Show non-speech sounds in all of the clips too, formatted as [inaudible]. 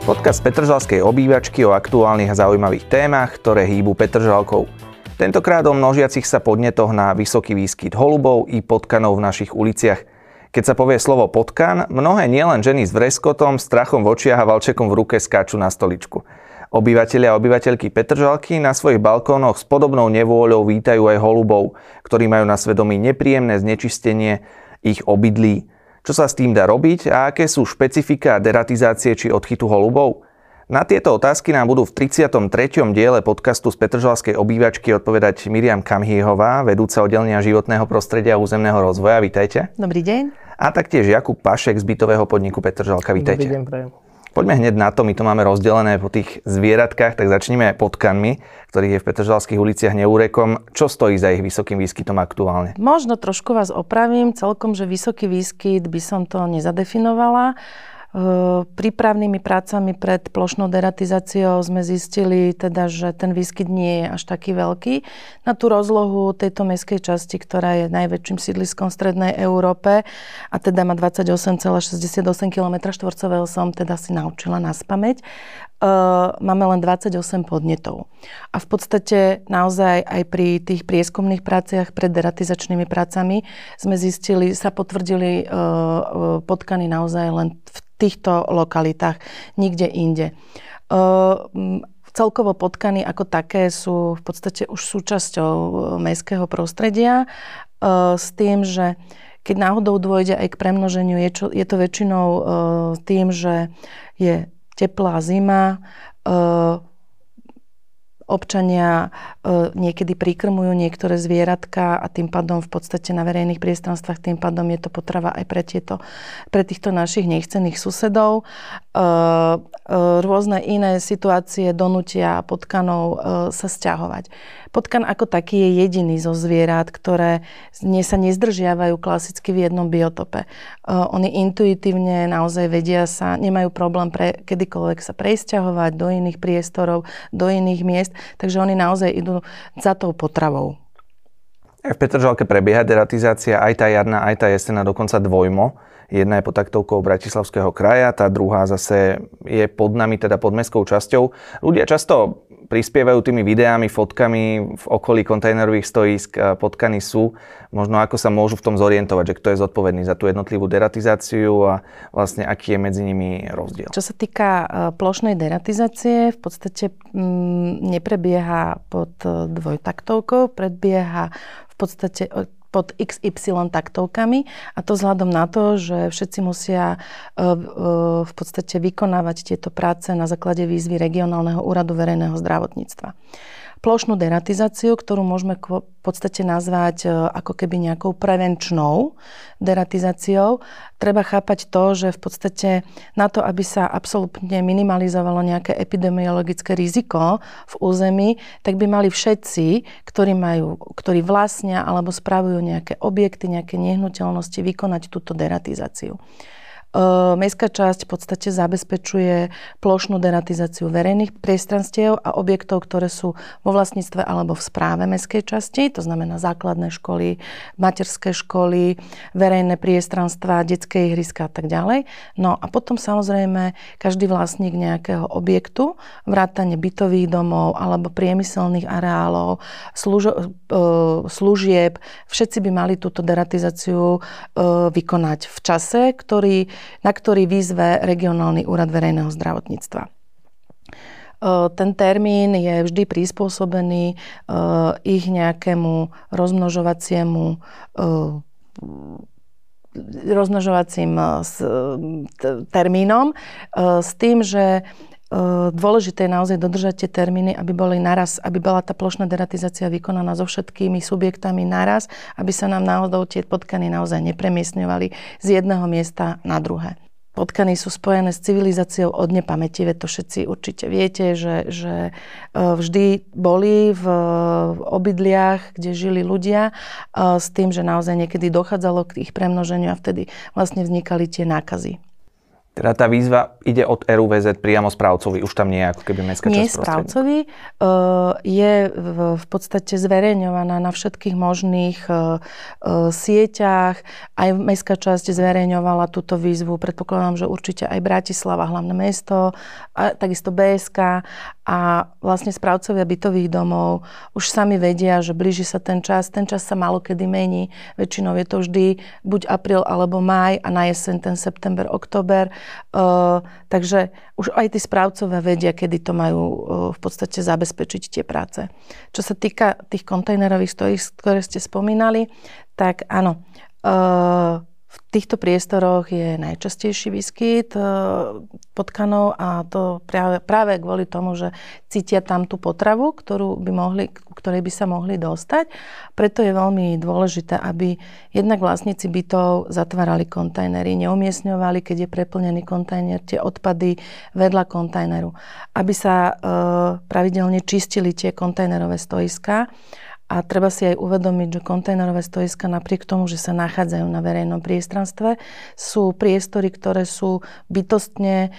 Podcast Petržalskej obývačky o aktuálnych a zaujímavých témach, ktoré hýbu Petržalkou. Tentokrát o množiacich sa podnetoch na vysoký výskyt holubov i potkanov v našich uliciach. Keď sa povie slovo potkan, mnohé nielen ženy s vreskotom, strachom v očiach a valčekom v ruke skáču na stoličku. Obyvatelia a obyvateľky Petržalky na svojich balkónoch s podobnou nevôľou vítajú aj holubov, ktorí majú na svedomí nepríjemné znečistenie ich obydlí. Čo sa s tým dá robiť a aké sú špecifika deratizácie či odchytu holubov? Na tieto otázky nám budú v 33. diele podcastu z Petržalskej obývačky odpovedať Miriam Kamhiehová, vedúca oddelenia životného prostredia a územného rozvoja. Vítajte. Dobrý deň. A taktiež Jakub Pašek z bytového podniku Petržalka. Vítajte. Dobrý deň, prajem. Poďme hneď na to, my to máme rozdelené po tých zvieratkách, tak začneme potkanmi, ktorých je v Petržalských uliciach neúrekom. Čo stojí za ich vysokým výskytom aktuálne? Možno trošku vás opravím, celkom, že vysoký výskyt by som to nezadefinovala. Prípravnými prácami pred plošnou deratizáciou sme zistili, teda, že ten výskyt nie je až taký veľký. Na tú rozlohu tejto mestskej časti, ktorá je najväčším sídliskom v Strednej Európe a teda má 28,68 km štvorcového som teda si naučila na spameť, máme len 28 podnetov. A v podstate naozaj aj pri tých prieskumných práciach pred deratizačnými prácami sme zistili, sa potvrdili potkany naozaj len v týchto lokalitách, nikde inde. Celkovo potkany ako také sú v podstate už súčasťou mestského prostredia s tým, že keď náhodou dôjde aj k premnoženiu, je, čo, je to väčšinou tým, že je teplá zima, občania e, niekedy prikrmujú niektoré zvieratka a tým pádom v podstate na verejných priestranstvách, tým pádom je to potrava aj pre, tieto, pre týchto našich nechcených susedov. E, e, rôzne iné situácie donútia potkanov sa stiahovať. Potkan ako taký je jediný zo zvierat, ktoré nie sa nezdržiavajú klasicky v jednom biotope. Oni intuitívne naozaj vedia sa, nemajú problém pre, kedykoľvek sa presťahovať do iných priestorov, do iných miest, takže oni naozaj idú za tou potravou. V Petržalke prebieha deratizácia aj tá jarná, aj tá jesená, dokonca dvojmo. Jedna je pod taktovkou Bratislavského kraja, tá druhá zase je pod nami, teda pod mestskou časťou. Ľudia často prispievajú tými videami, fotkami v okolí kontajnerových stojísk, potkany sú. Možno ako sa môžu v tom zorientovať, že kto je zodpovedný za tú jednotlivú deratizáciu a vlastne aký je medzi nimi rozdiel. Čo sa týka e, plošnej deratizácie, v podstate mm, neprebieha pod e, dvojtaktovkou, predbieha v podstate pod XY taktovkami. A to vzhľadom na to, že všetci musia e, e, v podstate vykonávať tieto práce na základe výzvy regionálneho úradu verejného zdravotníctva plošnú deratizáciu, ktorú môžeme v podstate nazvať e, ako keby nejakou prevenčnou deratizáciou. Treba chápať to, že v podstate na to, aby sa absolútne minimalizovalo nejaké epidemiologické riziko v území, tak by mali všetci, ktorí, majú, ktorí vlastnia alebo spravujú nejaké objekty, nejaké nehnuteľnosti, vykonať túto deratizáciu. Mestská časť v podstate zabezpečuje plošnú deratizáciu verejných priestranstiev a objektov, ktoré sú vo vlastníctve alebo v správe mestskej časti, to znamená základné školy, materské školy, verejné priestranstva, detské ihriska a tak ďalej. No a potom samozrejme každý vlastník nejakého objektu, vrátane bytových domov alebo priemyselných areálov, služ- služieb, všetci by mali túto deratizáciu vykonať v čase, ktorý na ktorý výzve regionálny úrad verejného zdravotníctva. E, ten termín je vždy prispôsobený e, ich nejakému rozmnožovaciemu e, rozmnožovacím termínom s tým, že dôležité je naozaj dodržať tie termíny, aby boli naraz, aby bola tá plošná deratizácia vykonaná so všetkými subjektami naraz, aby sa nám náhodou tie potkany naozaj nepremiestňovali z jedného miesta na druhé. Potkany sú spojené s civilizáciou od nepamäti, to všetci určite viete, že, že vždy boli v obydliach, kde žili ľudia, s tým, že naozaj niekedy dochádzalo k ich premnoženiu a vtedy vlastne vznikali tie nákazy. Teda tá výzva ide od RUVZ priamo správcovi, už tam nie je ako keby mestská Nie časť správcovi, je v podstate zverejňovaná na všetkých možných sieťach. Aj mestská časť zverejňovala túto výzvu. Predpokladám, že určite aj Bratislava, hlavné mesto, a takisto BSK a vlastne správcovia bytových domov už sami vedia, že blíži sa ten čas. Ten čas sa malo kedy mení. Väčšinou je to vždy buď apríl alebo maj a na jeseň ten september, október. Uh, takže už aj tí správcovia vedia, kedy to majú uh, v podstate zabezpečiť tie práce. Čo sa týka tých kontajnerových stojísk, ktoré ste spomínali, tak áno, uh, v týchto priestoroch je najčastejší výskyt e, potkanov a to práve, práve kvôli tomu, že cítia tam tú potravu, ktorú by mohli, ktorej by sa mohli dostať. Preto je veľmi dôležité, aby jednak vlastníci bytov zatvárali kontajnery, neumiestňovali, keď je preplnený kontajner, tie odpady vedľa kontajneru. Aby sa e, pravidelne čistili tie kontajnerové stoiská a treba si aj uvedomiť, že kontajnerové stoiska napriek tomu, že sa nachádzajú na verejnom priestranstve, sú priestory, ktoré sú bytostne e,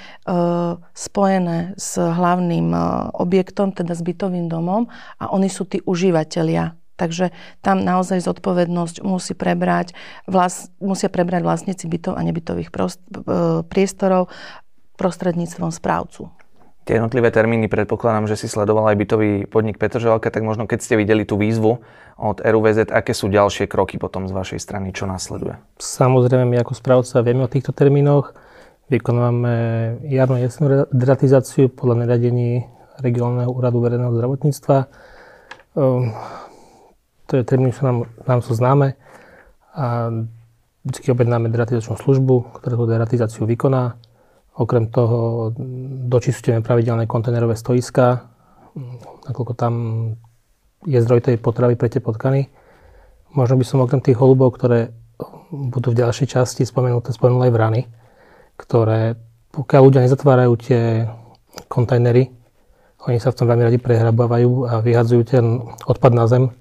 spojené s hlavným e, objektom, teda s bytovým domom a oni sú tí užívateľia. Takže tam naozaj zodpovednosť musí prebrať, vlas, musia prebrať vlastníci bytov a nebytových prost, e, priestorov prostredníctvom správcu tie jednotlivé termíny, predpokladám, že si sledoval aj bytový podnik Petržalka, tak možno keď ste videli tú výzvu od RUVZ, aké sú ďalšie kroky potom z vašej strany, čo následuje? Samozrejme, my ako správca vieme o týchto termínoch. Vykonávame jarnú jesnú deratizáciu podľa neradení regionálneho úradu verejného zdravotníctva. Um, to je termín, čo nám, nám sú známe. A vždy objednáme deratizačnú službu, ktorá tú deratizáciu vykoná Okrem toho dočistujeme pravidelné kontajnerové stoiska, nakoľko tam je zdroj tej potravy pre tie potkany. Možno by som okrem tých holubov, ktoré budú v ďalšej časti spomenuté, spomenul aj vrany, ktoré pokiaľ ľudia nezatvárajú tie kontajnery, oni sa v tom veľmi radi prehrabávajú a vyhadzujú ten odpad na zem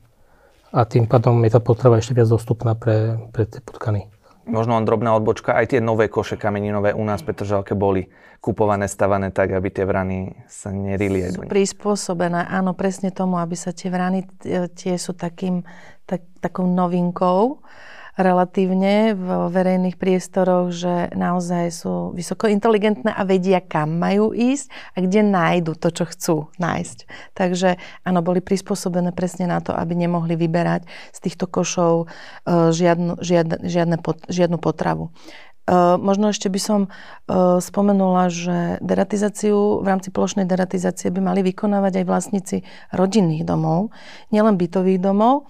a tým pádom je tá potrava ešte viac dostupná pre, pre tie potkany. Možno len drobná odbočka, aj tie nové koše kameninové u nás v Petržalke boli kupované, stavané tak, aby tie vrany sa nerili. Sú prispôsobené, áno, presne tomu, aby sa tie vrany, tie sú takým, tak, takou novinkou relatívne v verejných priestoroch, že naozaj sú vysoko inteligentné a vedia, kam majú ísť a kde nájdu to, čo chcú nájsť. Takže áno, boli prispôsobené presne na to, aby nemohli vyberať z týchto košov uh, žiadnu, žiadne, žiadne pot, žiadnu potravu. Uh, možno ešte by som uh, spomenula, že deratizáciu v rámci plošnej deratizácie by mali vykonávať aj vlastníci rodinných domov, nielen bytových domov.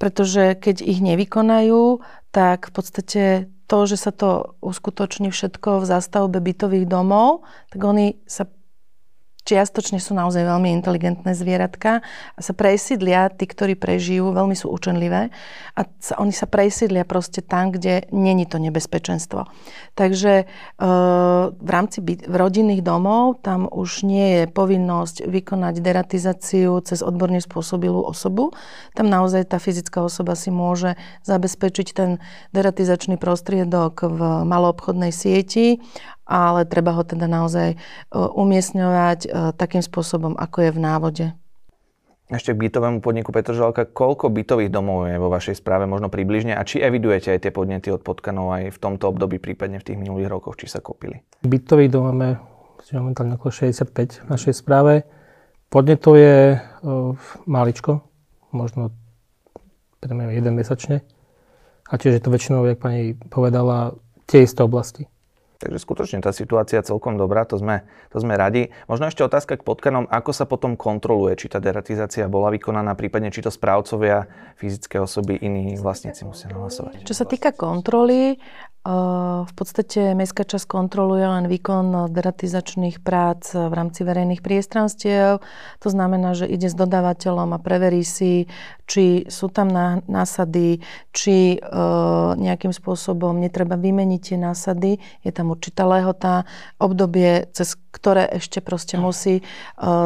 Pretože keď ich nevykonajú, tak v podstate to, že sa to uskutoční všetko v zástavbe bytových domov, tak oni sa čiastočne sú naozaj veľmi inteligentné zvieratka a sa presídlia, tí, ktorí prežijú, veľmi sú učenlivé a sa, oni sa presídlia proste tam, kde není to nebezpečenstvo. Takže e, v rámci byt, v rodinných domov tam už nie je povinnosť vykonať deratizáciu cez odborne spôsobilú osobu. Tam naozaj tá fyzická osoba si môže zabezpečiť ten deratizačný prostriedok v maloobchodnej sieti ale treba ho teda naozaj e, umiestňovať e, takým spôsobom, ako je v návode. Ešte k bytovému podniku Petržalka, koľko bytových domov je vo vašej správe možno približne a či evidujete aj tie podnety od potkanov aj v tomto období, prípadne v tých minulých rokoch, či sa kopili? Bytových domov máme momentálne okolo 65 v našej správe. Podnetov je uh, maličko, možno jeden mesačne. A tiež je to väčšinou, jak pani povedala, tie isté oblasti. Takže skutočne tá situácia celkom dobrá, to sme, to sme radi. Možno ešte otázka k potkanom, ako sa potom kontroluje, či tá deratizácia bola vykonaná, prípadne či to správcovia, fyzické osoby, iní vlastníci musia nahlasovať. Čo sa týka kontroly, v podstate mestská časť kontroluje len výkon deratizačných prác v rámci verejných priestranstiev. To znamená, že ide s dodávateľom a preverí si, či sú tam násady, či nejakým spôsobom netreba vymeniť tie násady. Je tam určitá lehota, obdobie, cez ktoré ešte proste musí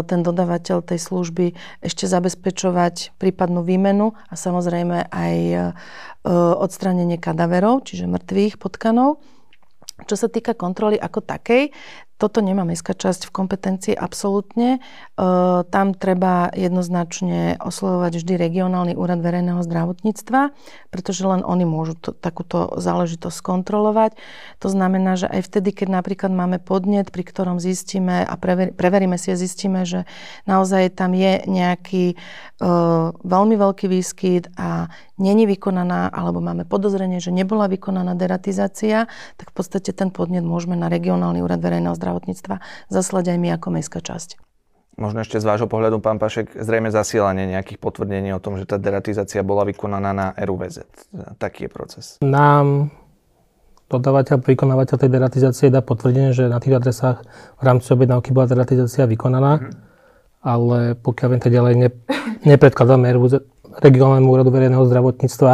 ten dodávateľ tej služby ešte zabezpečovať prípadnú výmenu a samozrejme aj odstránenie kadaverov, čiže mŕtvych potkanov. Čo sa týka kontroly ako takej, toto nemá mestská časť v kompetencii absolútne. E, tam treba jednoznačne oslovovať vždy regionálny úrad verejného zdravotníctva, pretože len oni môžu to, takúto záležitosť kontrolovať. To znamená, že aj vtedy, keď napríklad máme podnet, pri ktorom zistíme a prever, preveríme si a zistíme, že naozaj tam je nejaký e, veľmi veľký výskyt a není vykonaná, alebo máme podozrenie, že nebola vykonaná deratizácia, tak v podstate ten podnet môžeme na regionálny úrad verejného zdravotníctva zaslať aj my ako mestská časť. Možno ešte z vášho pohľadu, pán Pašek, zrejme zasielanie nejakých potvrdení o tom, že tá deratizácia bola vykonaná na RUVZ. Taký je proces. Nám dodávateľ, vykonávateľ tej deratizácie dá potvrdenie, že na tých adresách v rámci objednávky bola deratizácia vykonaná, mm. ale pokiaľ viem, to ďalej ne, nepredkladáme RUVZ, regionálnemu úradu verejného zdravotníctva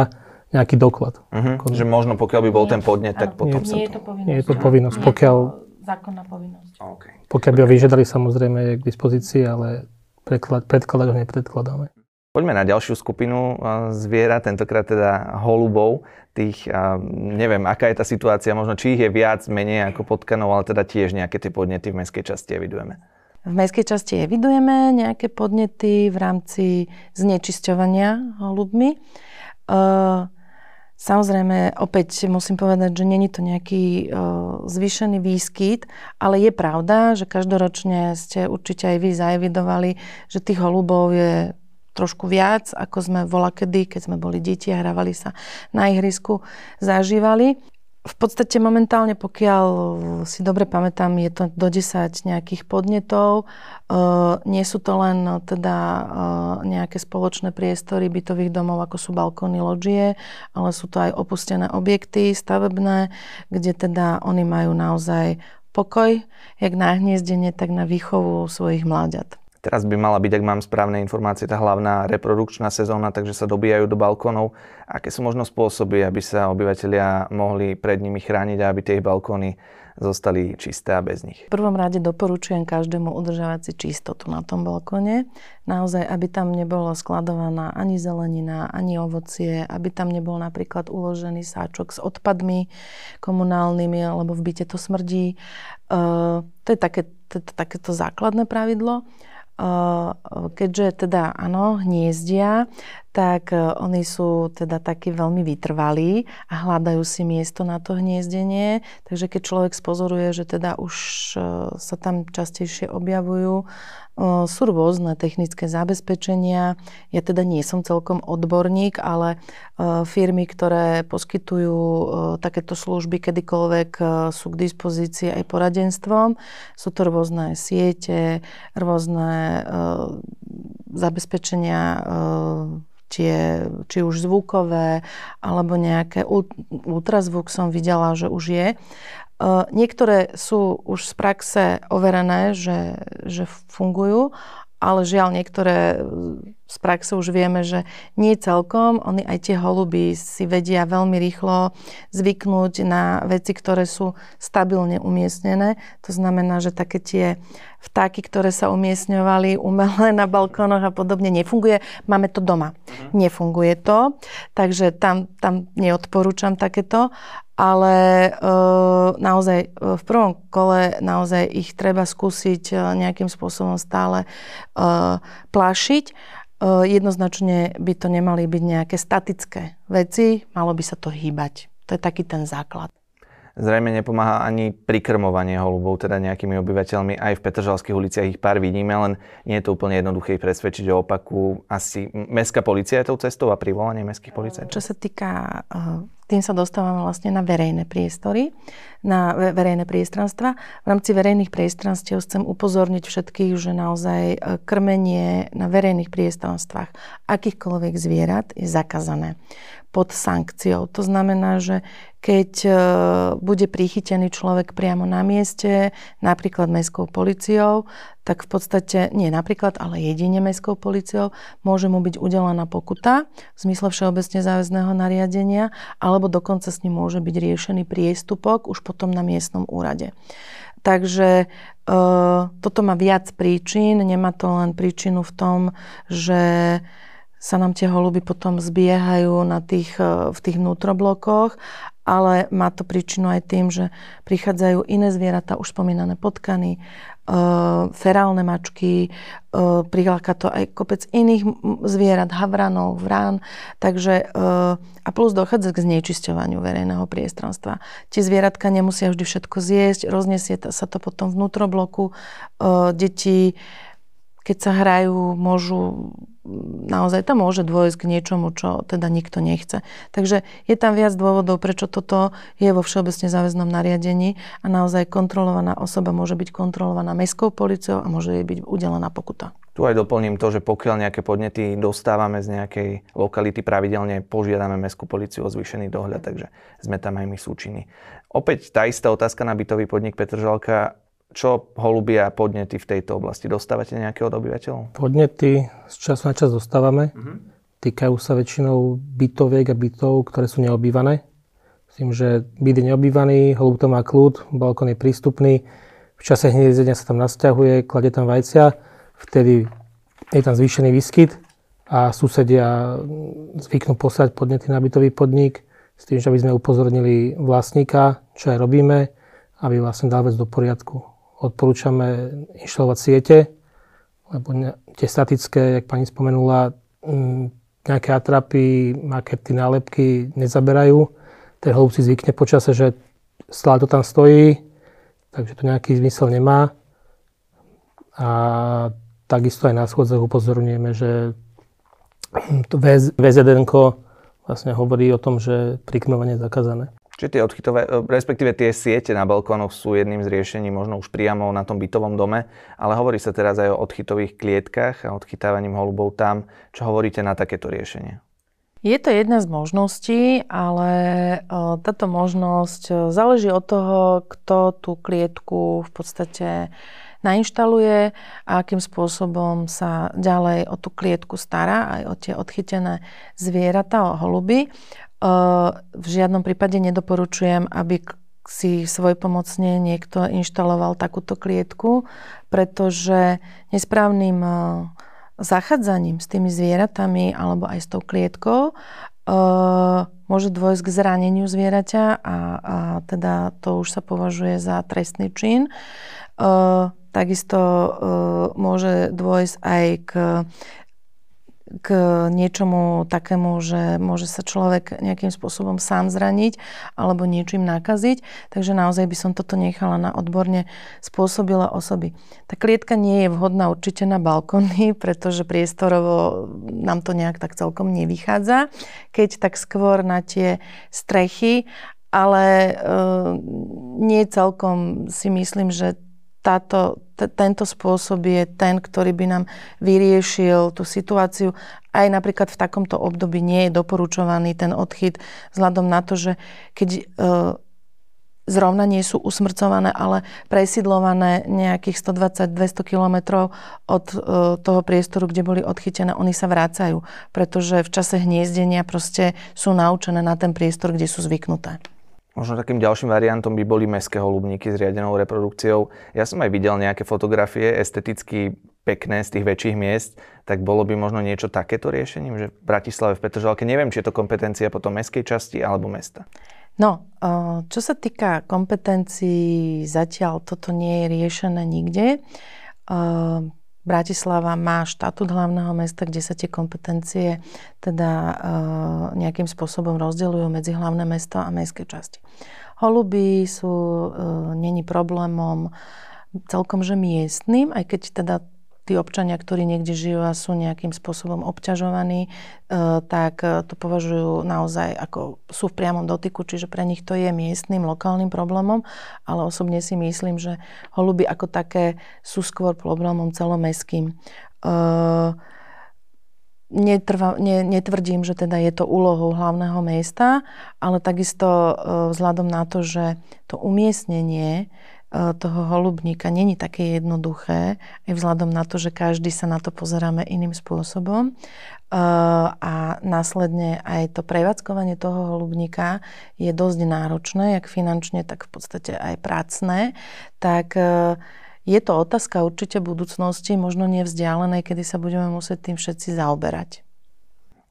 nejaký doklad. Uh-huh. Že možno pokiaľ by bol nie, ten podnet, tak potom nie, sa nie to... Je to povinnosť. Nie je to povinnosť, pokiaľ zákonná povinnosť. Okay. Pokiaľ by ho vyžiadali, samozrejme je k dispozícii, ale predklad, predkladať ho nepredkladáme. Poďme na ďalšiu skupinu zviera, tentokrát teda holubov. Tých, neviem, aká je tá situácia, možno či ich je viac, menej ako potkanov, ale teda tiež nejaké tie podnety v mestskej časti evidujeme. V mestskej časti evidujeme nejaké podnety v rámci znečisťovania holubmi. Uh, Samozrejme, opäť musím povedať, že není to nejaký uh, zvýšený výskyt, ale je pravda, že každoročne ste určite aj vy zaevidovali, že tých holubov je trošku viac, ako sme volakedy, keď sme boli deti a hrávali sa na ihrisku, zažívali. V podstate momentálne, pokiaľ si dobre pamätám, je to do 10 nejakých podnetov. Nie sú to len teda nejaké spoločné priestory bytových domov, ako sú balkóny, loďie, ale sú to aj opustené objekty stavebné, kde teda oni majú naozaj pokoj, jak na hniezdenie, tak na výchovu svojich mláďat. Teraz by mala byť, ak mám správne informácie, tá hlavná reprodukčná sezóna, takže sa dobíjajú do balkónov. Aké sú možno spôsoby, aby sa obyvateľia mohli pred nimi chrániť a aby tie ich balkóny zostali čisté a bez nich? V prvom rade doporučujem každému udržavať si čistotu na tom balkóne. Naozaj, aby tam nebolo skladovaná ani zelenina, ani ovocie, aby tam nebol napríklad uložený sáčok s odpadmi komunálnymi, alebo v byte to smrdí. Uh, to je také, to, to, takéto základné pravidlo keďže teda áno, hniezdia, tak e, oni sú teda takí veľmi vytrvalí a hľadajú si miesto na to hniezdenie. Takže keď človek spozoruje, že teda už e, sa tam častejšie objavujú, e, sú rôzne technické zabezpečenia. Ja teda nie som celkom odborník, ale firmy, ktoré poskytujú takéto služby kedykoľvek sú k dispozícii aj poradenstvom. Sú to rôzne siete, rôzne zabezpečenia tie, či už zvukové, alebo nejaké ultrazvuk som videla, že už je. E, niektoré sú už z praxe overené, že, že fungujú, ale žiaľ niektoré z praxe už vieme, že nie celkom. Oni aj tie holuby si vedia veľmi rýchlo zvyknúť na veci, ktoré sú stabilne umiestnené. To znamená, že také tie vtáky, ktoré sa umiestňovali umelé na balkónoch a podobne, nefunguje. Máme to doma. Uh-huh. Nefunguje to, takže tam, tam neodporúčam takéto ale e, naozaj e, v prvom kole naozaj ich treba skúsiť e, nejakým spôsobom stále e, plašiť. E, jednoznačne by to nemali byť nejaké statické veci, malo by sa to hýbať. To je taký ten základ. Zrejme nepomáha ani prikrmovanie holubov, teda nejakými obyvateľmi. Aj v Petržalských uliciach ich pár vidíme, len nie je to úplne jednoduché ich presvedčiť o opaku. Asi mestská policia je tou cestou a privolanie mestských policajtov? Čo sa týka tým sa dostávame vlastne na verejné priestory, na verejné priestranstva. V rámci verejných priestranstiev chcem upozorniť všetkých, že naozaj e, krmenie na verejných priestranstvách akýchkoľvek zvierat je zakázané pod sankciou. To znamená, že keď e, bude prichytený človek priamo na mieste, napríklad mestskou policiou, tak v podstate, nie napríklad, ale jedine mestskou policiou, môže mu byť udelená pokuta v zmysle všeobecne záväzného nariadenia, alebo dokonca s ním môže byť riešený priestupok už potom na miestnom úrade. Takže e, toto má viac príčin, nemá to len príčinu v tom, že sa nám tie holuby potom zbiehajú na tých, v tých vnútroblokoch ale má to príčinu aj tým, že prichádzajú iné zvieratá, už spomínané potkany, uh, ferálne mačky, uh, priláka to aj kopec iných zvierat, havranov, vrán, takže uh, a plus dochádza k znečisťovaniu verejného priestranstva. Tie zvieratka nemusia vždy všetko zjesť, rozniesie sa to potom vnútrobloku, uh, deti keď sa hrajú, môžu naozaj tam môže dôjsť k niečomu, čo teda nikto nechce. Takže je tam viac dôvodov, prečo toto je vo všeobecne záväznom nariadení a naozaj kontrolovaná osoba môže byť kontrolovaná mestskou policiou a môže jej byť udelená pokuta. Tu aj doplním to, že pokiaľ nejaké podnety dostávame z nejakej lokality, pravidelne požiadame mestskú policiu o zvýšený dohľad, takže sme tam aj my súčinní. Opäť tá istá otázka na bytový podnik Petržalka čo holubia a podnety v tejto oblasti? Dostávate nejaké od obyvateľov? Podnety z času na čas dostávame. Uh-huh. Týkajú sa väčšinou bytoviek a bytov, ktoré sú neobývané. Myslím, že byt je neobývaný, holub to má kľud, balkón je prístupný, v čase hniezdenia sa tam nasťahuje, kladie tam vajcia, vtedy je tam zvýšený výskyt a susedia zvyknú poslať podnety na bytový podnik s tým, že aby sme upozornili vlastníka, čo aj robíme, aby vlastne dal vec do poriadku odporúčame inštalovať siete, lebo tie statické, jak pani spomenula, mm, nejaké atrapy, markety, nálepky nezaberajú. Ten holub si zvykne počase, že stále to tam stojí, takže to nejaký zmysel nemá. A takisto aj na schôdzach upozorňujeme, že to VZDN vlastne hovorí o tom, že prikmovanie je zakázané. Čiže tie odchytové, e, respektíve tie siete na balkónoch sú jedným z riešení, možno už priamo na tom bytovom dome, ale hovorí sa teraz aj o odchytových klietkach a odchytávaním holubov tam. Čo hovoríte na takéto riešenie? Je to jedna z možností, ale e, táto možnosť e, záleží od toho, kto tú klietku v podstate nainštaluje a akým spôsobom sa ďalej o tú klietku stará, aj o tie odchytené zvieratá, o holuby v žiadnom prípade nedoporučujem, aby si svoj pomocne niekto inštaloval takúto klietku, pretože nesprávnym zachádzaním s tými zvieratami alebo aj s tou klietkou môže dôjsť k zraneniu zvieraťa a, a teda to už sa považuje za trestný čin. Takisto môže dôjsť aj k k niečomu takému, že môže sa človek nejakým spôsobom sám zraniť alebo niečím nakaziť. Takže naozaj by som toto nechala na odborne spôsobile osoby. Tá klietka nie je vhodná určite na balkóny, [laughs] pretože priestorovo nám to nejak tak celkom nevychádza. Keď tak skôr na tie strechy, ale e, nie celkom si myslím, že táto, t- tento spôsob je ten, ktorý by nám vyriešil tú situáciu. Aj napríklad v takomto období nie je doporučovaný ten odchyt vzhľadom na to, že keď e, zrovna nie sú usmrcované, ale presídlované nejakých 120-200 kilometrov od e, toho priestoru, kde boli odchytené, oni sa vrácajú, pretože v čase hniezdenia proste sú naučené na ten priestor, kde sú zvyknuté. Možno takým ďalším variantom by boli meské holubníky s riadenou reprodukciou. Ja som aj videl nejaké fotografie esteticky pekné z tých väčších miest, tak bolo by možno niečo takéto riešením, že v Bratislave, v Petržalke, neviem, či je to kompetencia potom mestskej časti alebo mesta. No, čo sa týka kompetencií, zatiaľ toto nie je riešené nikde. Bratislava má štatút hlavného mesta, kde sa tie kompetencie teda e, nejakým spôsobom rozdeľujú medzi hlavné mesto a mestské časti. Holuby sú, e, není problémom celkom že miestnym, aj keď teda tí občania, ktorí niekde žijú a sú nejakým spôsobom obťažovaní, e, tak e, to považujú naozaj ako sú v priamom dotyku, čiže pre nich to je miestnym, lokálnym problémom, ale osobne si myslím, že holuby ako také sú skôr problémom celomestským. E, netrva, ne, netvrdím, že teda je to úlohou hlavného mesta, ale takisto vzhľadom na to, že to umiestnenie toho holubníka není také jednoduché, aj vzhľadom na to, že každý sa na to pozeráme iným spôsobom. E, a následne aj to prevádzkovanie toho holubníka je dosť náročné, jak finančne, tak v podstate aj pracné. Tak e, je to otázka určite budúcnosti, možno nevzdialenej, kedy sa budeme musieť tým všetci zaoberať.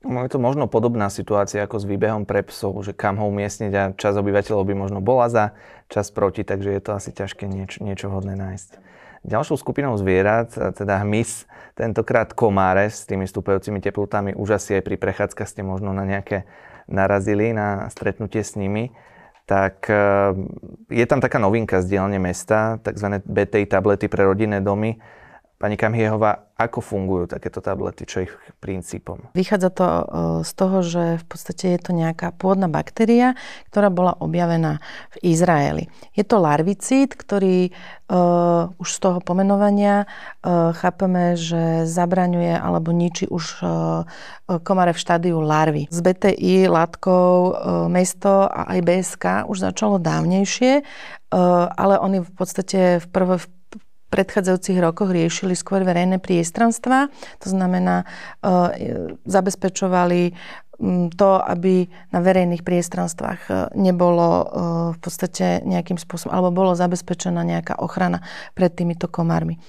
Je to možno podobná situácia ako s výbehom pre psov, že kam ho umiestniť a čas obyvateľov by možno bola za, čas proti, takže je to asi ťažké nieč, niečo hodné nájsť. Ďalšou skupinou zvierat, teda hmyz, tentokrát komáre s tými stúpajúcimi teplotami, už asi aj pri prechádzkach ste možno na nejaké narazili, na stretnutie s nimi tak e, je tam taká novinka z dielne mesta, tzv. BTI tablety pre rodinné domy. Pani Kamhiehová, ako fungujú takéto tablety, čo ich princípom? Vychádza to e, z toho, že v podstate je to nejaká pôdna baktéria, ktorá bola objavená v Izraeli. Je to larvicid, ktorý uh, už z toho pomenovania uh, chápeme, že zabraňuje alebo ničí už uh, komare v štádiu larvy. Z BTI látkou uh, mesto a aj BSK už začalo dávnejšie, uh, ale oni v podstate v prvé predchádzajúcich rokoch riešili skôr verejné priestranstva. To znamená, e, zabezpečovali to, aby na verejných priestranstvách e, nebolo e, v podstate nejakým spôsobom, alebo bolo zabezpečená nejaká ochrana pred týmito komármi.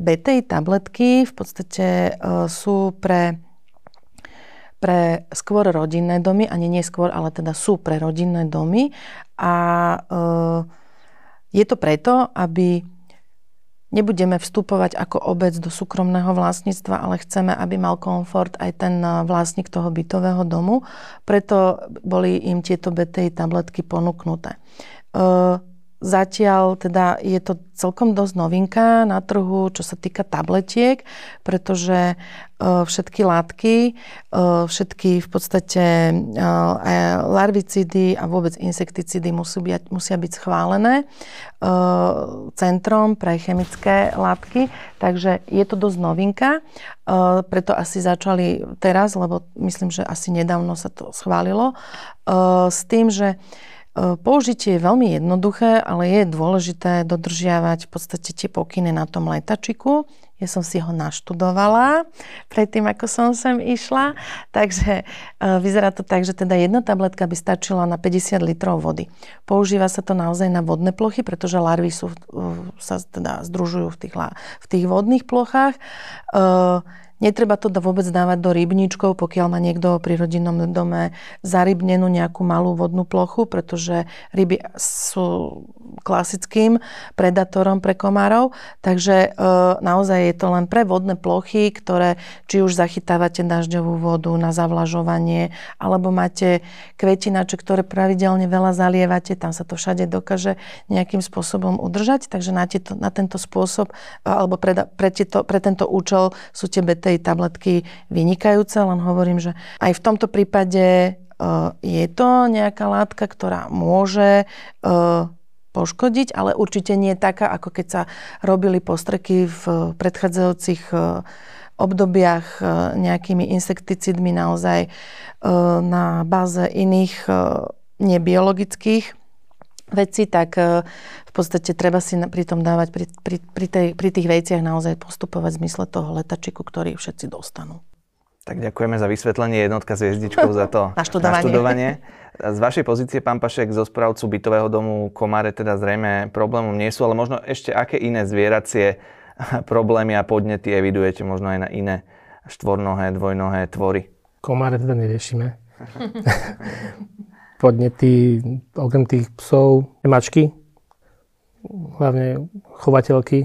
BTI tabletky v podstate sú pre pre skôr rodinné domy, ani nie skôr, ale teda sú pre rodinné domy a je to preto, aby Nebudeme vstupovať ako obec do súkromného vlastníctva, ale chceme, aby mal komfort aj ten eh, vlastník toho bytového domu. Preto boli im tieto BTI tabletky ponúknuté. Eh, Zatiaľ teda je to celkom dosť novinka na trhu, čo sa týka tabletiek, pretože všetky látky, e, všetky v podstate e, larvicidy a vôbec insekticidy musí byť, musia byť schválené centrom pre chemické látky, takže je to dosť novinka, preto asi začali teraz, lebo myslím, že asi nedávno sa to schválilo, s tým, že E, použitie je veľmi jednoduché, ale je dôležité dodržiavať v podstate tie pokyny na tom letačiku. Ja som si ho naštudovala predtým, ako som sem išla. Takže e, vyzerá to tak, že teda jedna tabletka by stačila na 50 litrov vody. Používa sa to naozaj na vodné plochy, pretože larvy sú, sa teda združujú v tých, v tých vodných plochách. E, Netreba to vôbec dávať do rybníčkov, pokiaľ má niekto pri rodinnom dome zarybnenú nejakú malú vodnú plochu, pretože ryby sú klasickým predátorom pre komárov. Takže e, naozaj je to len pre vodné plochy, ktoré či už zachytávate dažďovú vodu na zavlažovanie, alebo máte kvetinače, ktoré pravidelne veľa zalievate, tam sa to všade dokáže nejakým spôsobom udržať. Takže na, tieto, na tento spôsob, alebo pre, pre, tieto, pre tento účel sú tie BT tej tabletky vynikajúce, len hovorím, že aj v tomto prípade e, je to nejaká látka, ktorá môže e, poškodiť, ale určite nie taká, ako keď sa robili postreky v predchádzajúcich e, obdobiach nejakými insekticidmi naozaj na báze iných nebiologických veci, tak e, v podstate treba si pri tom dávať, pri, pri, pri, tej, pri tých veciach naozaj postupovať v zmysle toho letačiku, ktorý všetci dostanú. Tak ďakujeme za vysvetlenie jednotka s hviezdičkou za to [laughs] naštudovanie. naštudovanie. Z vašej pozície, pán Pašek, zo správcu bytového domu Komare teda zrejme problémom nie sú, ale možno ešte aké iné zvieracie [laughs] problémy a podnety evidujete možno aj na iné štvornohé, dvojnohé tvory? Komáre teda neriešime. [laughs] podnety, okrem tých psov, mačky, hlavne chovateľky,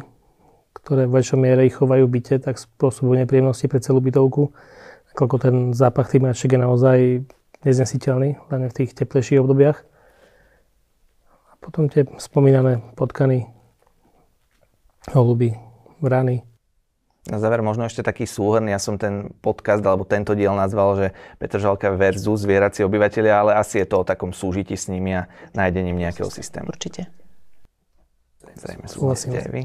ktoré v väčšom miere ich chovajú byte, tak spôsobujú nepríjemnosti pre celú bytovku. Koľko ten zápach tých mačiek je naozaj neznesiteľný, hlavne v tých teplejších obdobiach. A potom tie spomínané potkany, holuby, vrany, na záver možno ešte taký súhrn. Ja som ten podcast alebo tento diel nazval, že Petr Žalka versus zvierací obyvateľia, ale asi je to o takom súžití s nimi a nájdením nejakého systému. Určite. Zrejme súhlasíte aj vy.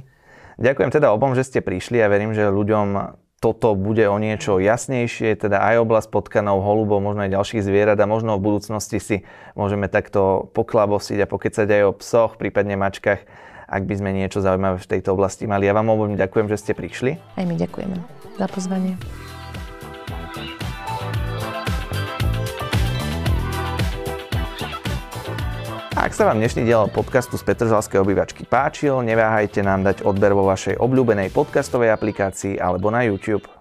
Ďakujem teda obom, že ste prišli a verím, že ľuďom toto bude o niečo jasnejšie, teda aj oblasť potkanov, holubov, možno aj ďalších zvierat a možno v budúcnosti si môžeme takto poklavosiť a pokecať aj o psoch, prípadne mačkách ak by sme niečo zaujímavé v tejto oblasti mali. Ja vám obom ďakujem, že ste prišli. Aj my ďakujeme za pozvanie. Ak sa vám dnešný diel podcastu z Petržalskej obývačky páčil, neváhajte nám dať odber vo vašej obľúbenej podcastovej aplikácii alebo na YouTube.